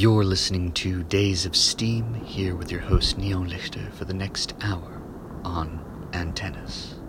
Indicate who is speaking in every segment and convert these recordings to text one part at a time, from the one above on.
Speaker 1: You're listening to Days of Steam here with your host Neon Lichter for the next hour on Antennas.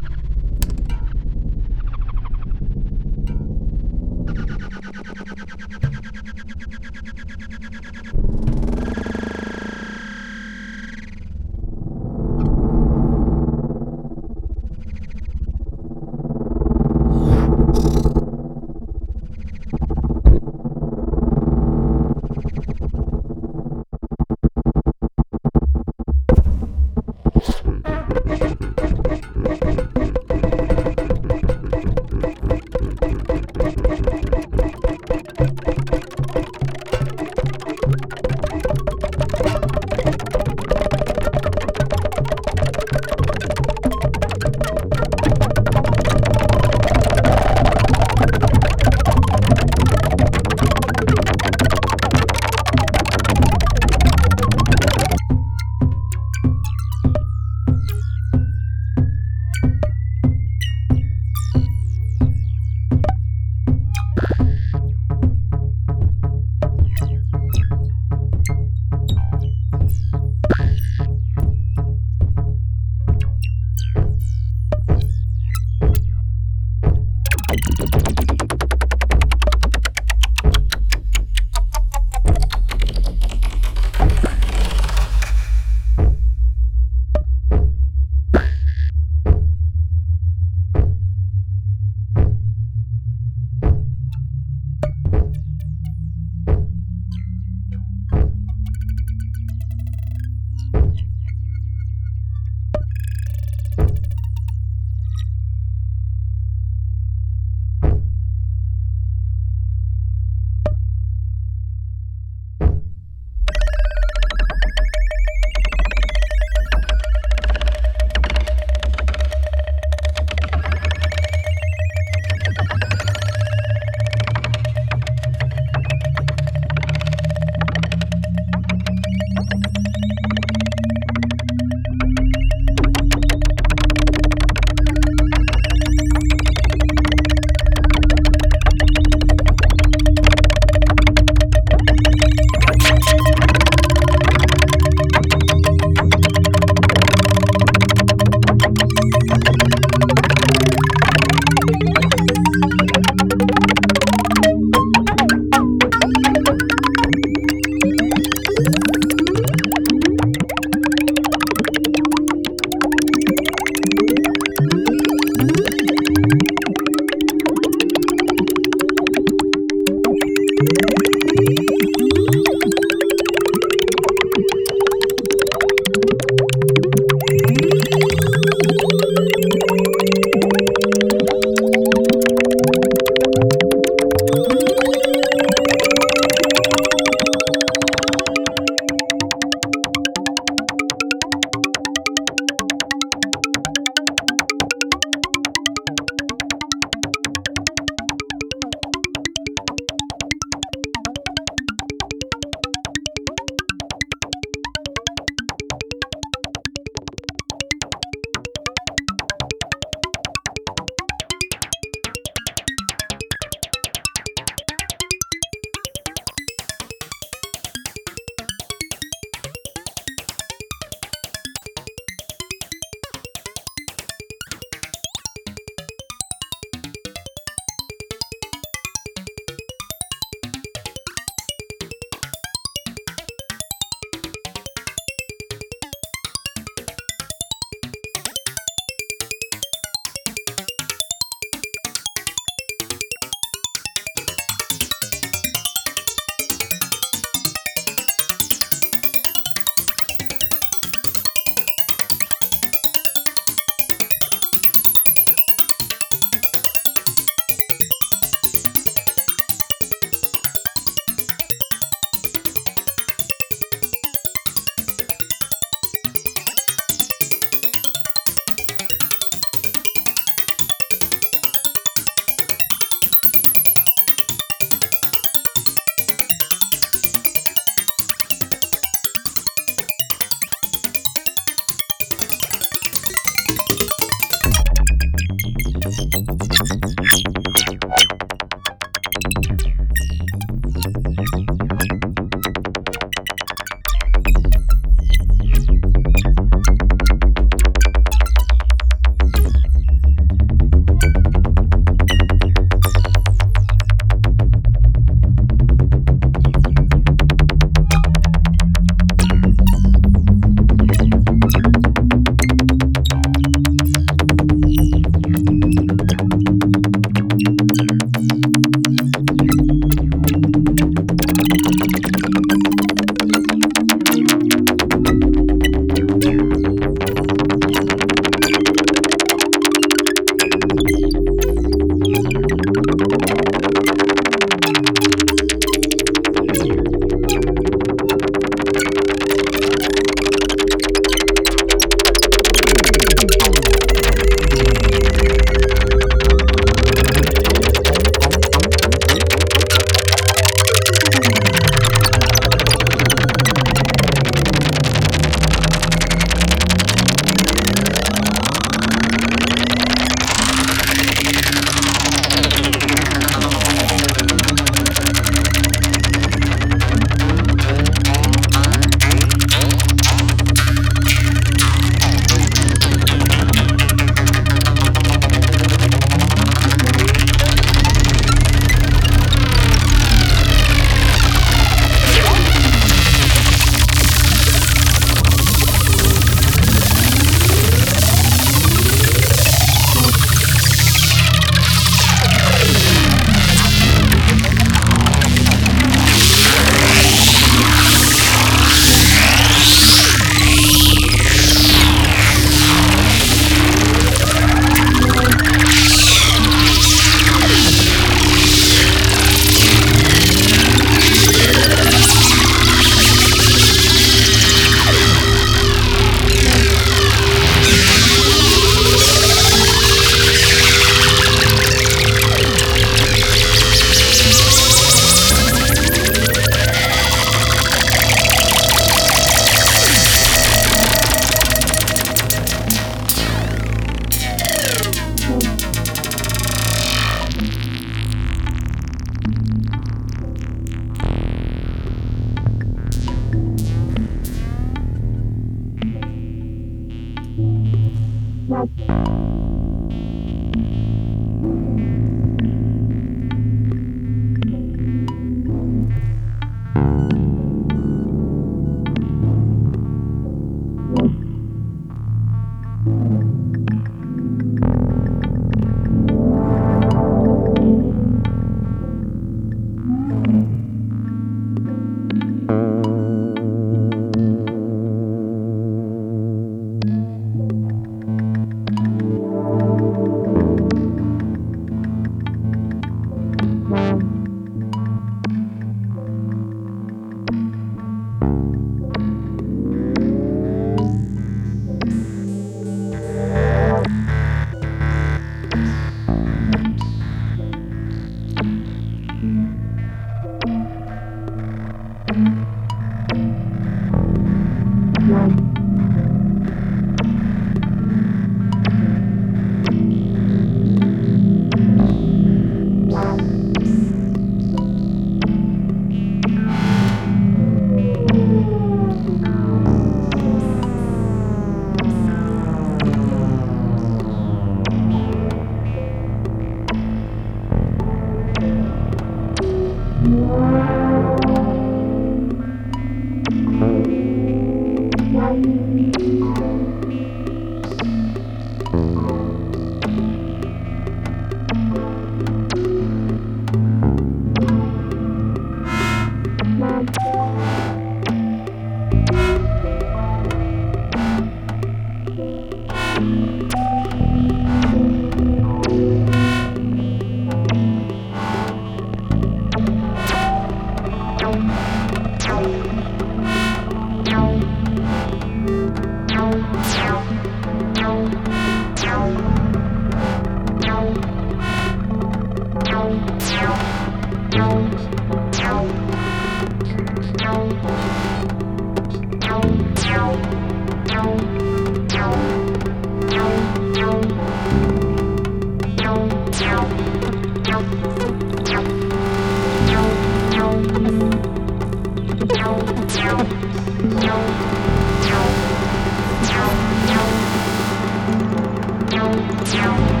Speaker 2: Bye.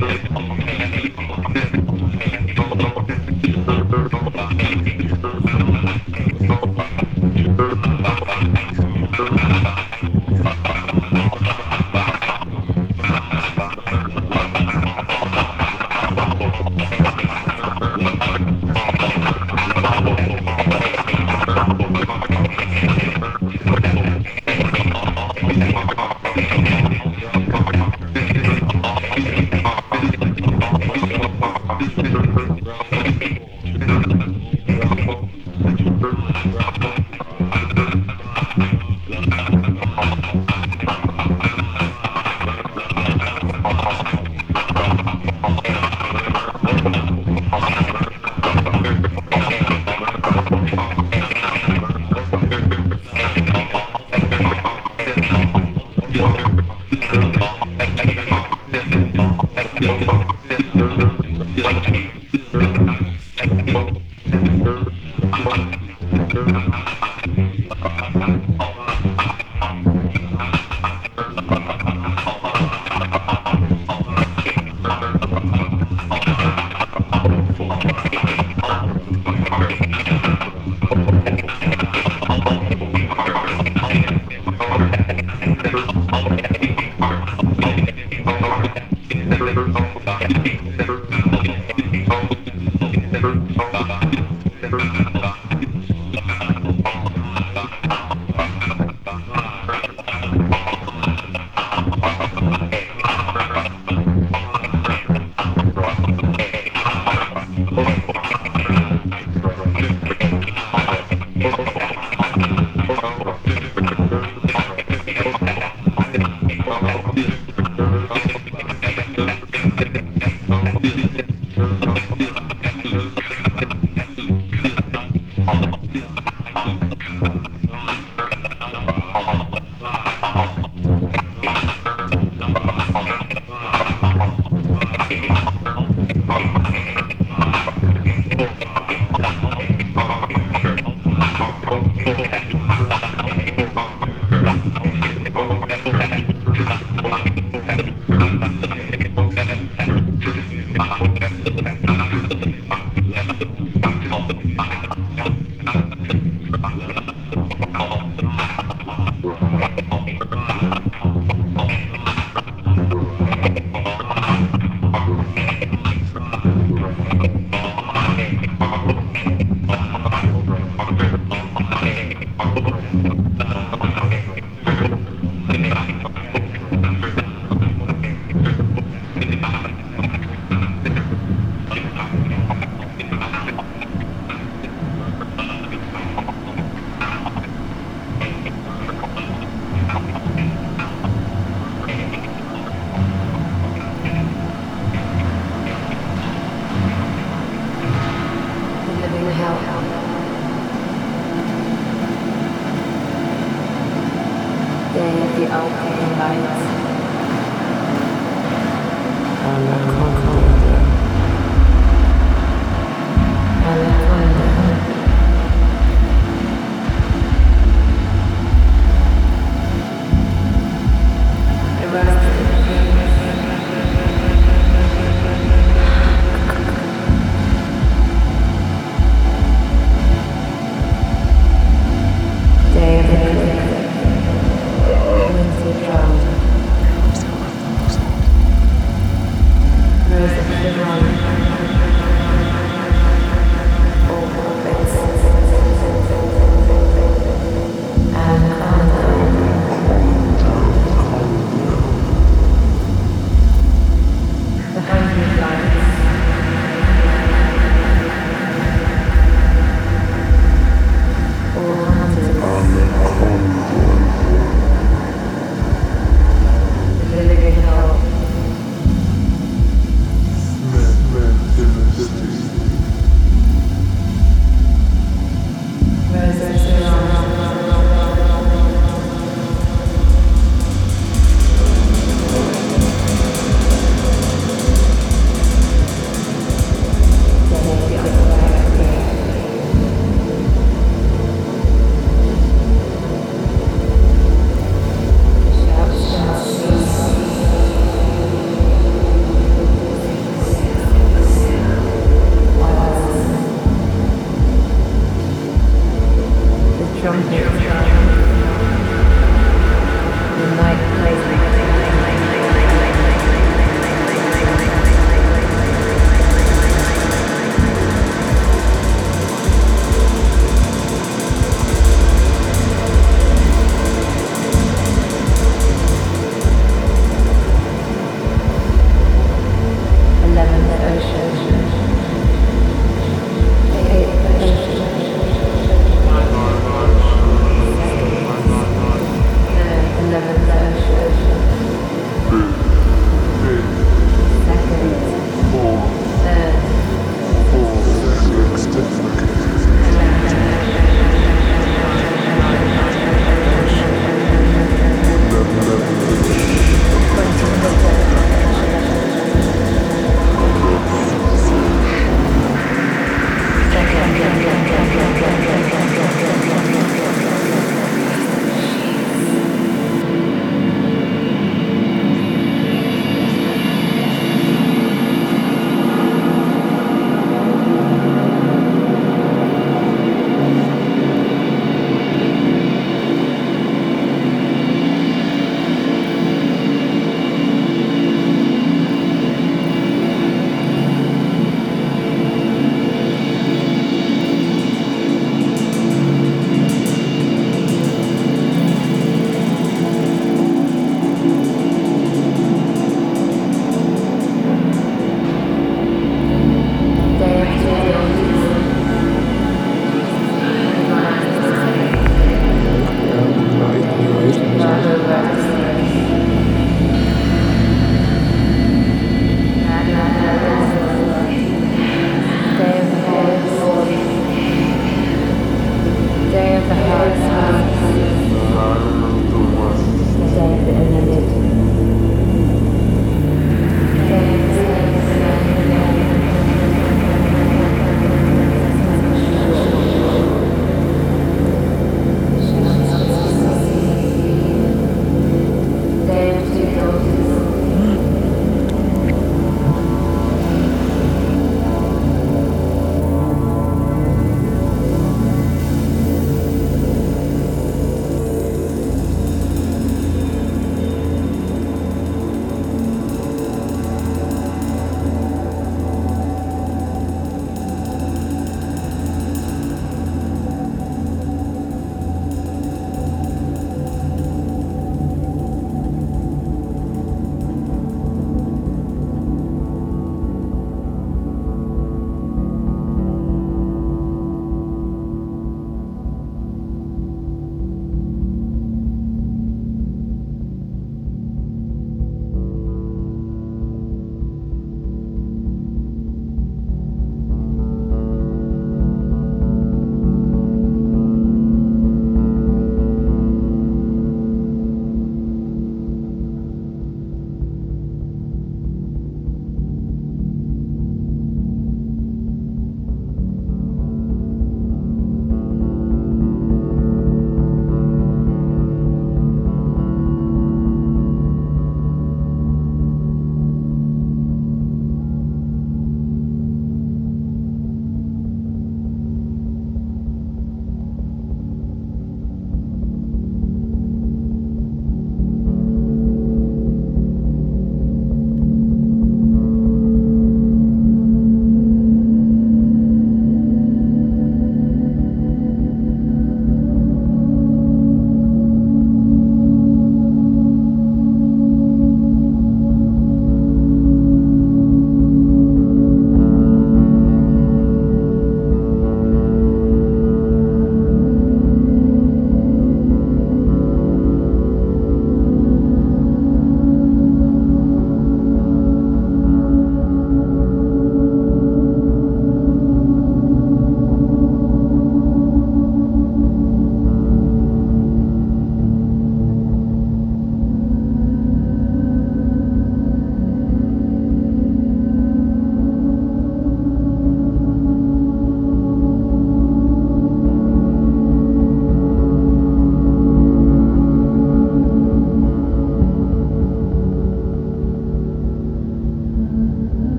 Speaker 2: Facebook. Thank you.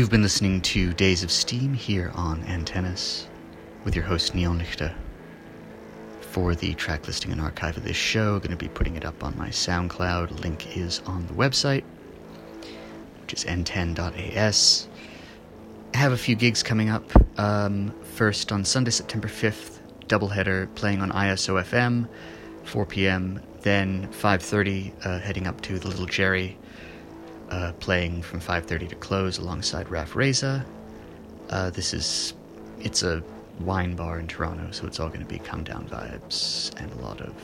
Speaker 1: You've been listening to Days of Steam here on Antennas with your host Neon Lichter. For the track listing and archive of this show, I'm going to be putting it up on my SoundCloud. Link is on the website, which is n10.as. I have a few gigs coming up. Um, first on Sunday, September 5th, doubleheader playing on ISO FM, 4 p.m. Then 5:30, uh, heading up to the Little Jerry, uh, playing from 5:30 to close alongside Raf Reza. Uh, this is it's a wine bar in Toronto, so it's all going to be come down vibes and a lot of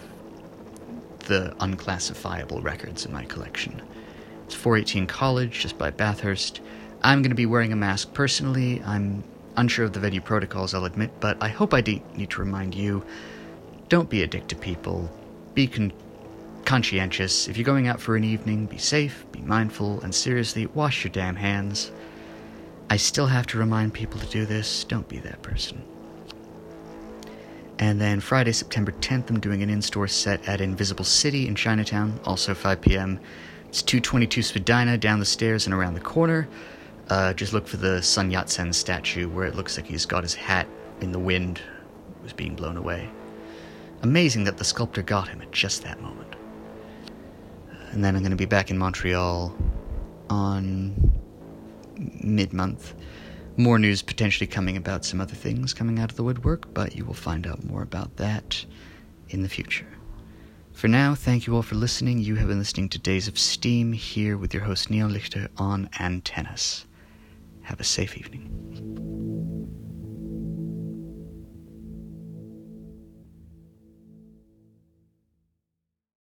Speaker 1: the unclassifiable records in my collection. It's 418 College, just by Bathurst. I'm going to be wearing a mask personally. I'm unsure of the venue protocols, I'll admit, but I hope I de- need to remind you don't be a dick to people. Be con- conscientious. If you're going out for an evening, be safe, be mindful, and seriously, wash your damn hands. I still have to remind people to do this. Don't be that person. And then Friday, September 10th, I'm doing an in store set at Invisible City in Chinatown, also 5 p.m. It's 222 Spadina down the stairs and around the corner. Uh, just look for the Sun Yat sen statue where it looks like he's got his hat in the wind, was being blown away. Amazing that the sculptor got him at just that moment. And then I'm going to be back in Montreal on mid month. More news potentially coming about some other things coming out of the woodwork, but you will find out more about that in the future. For now, thank you all for listening. You have been listening to Days of Steam here with your host Neon Lichter on Antennas. Have a safe evening.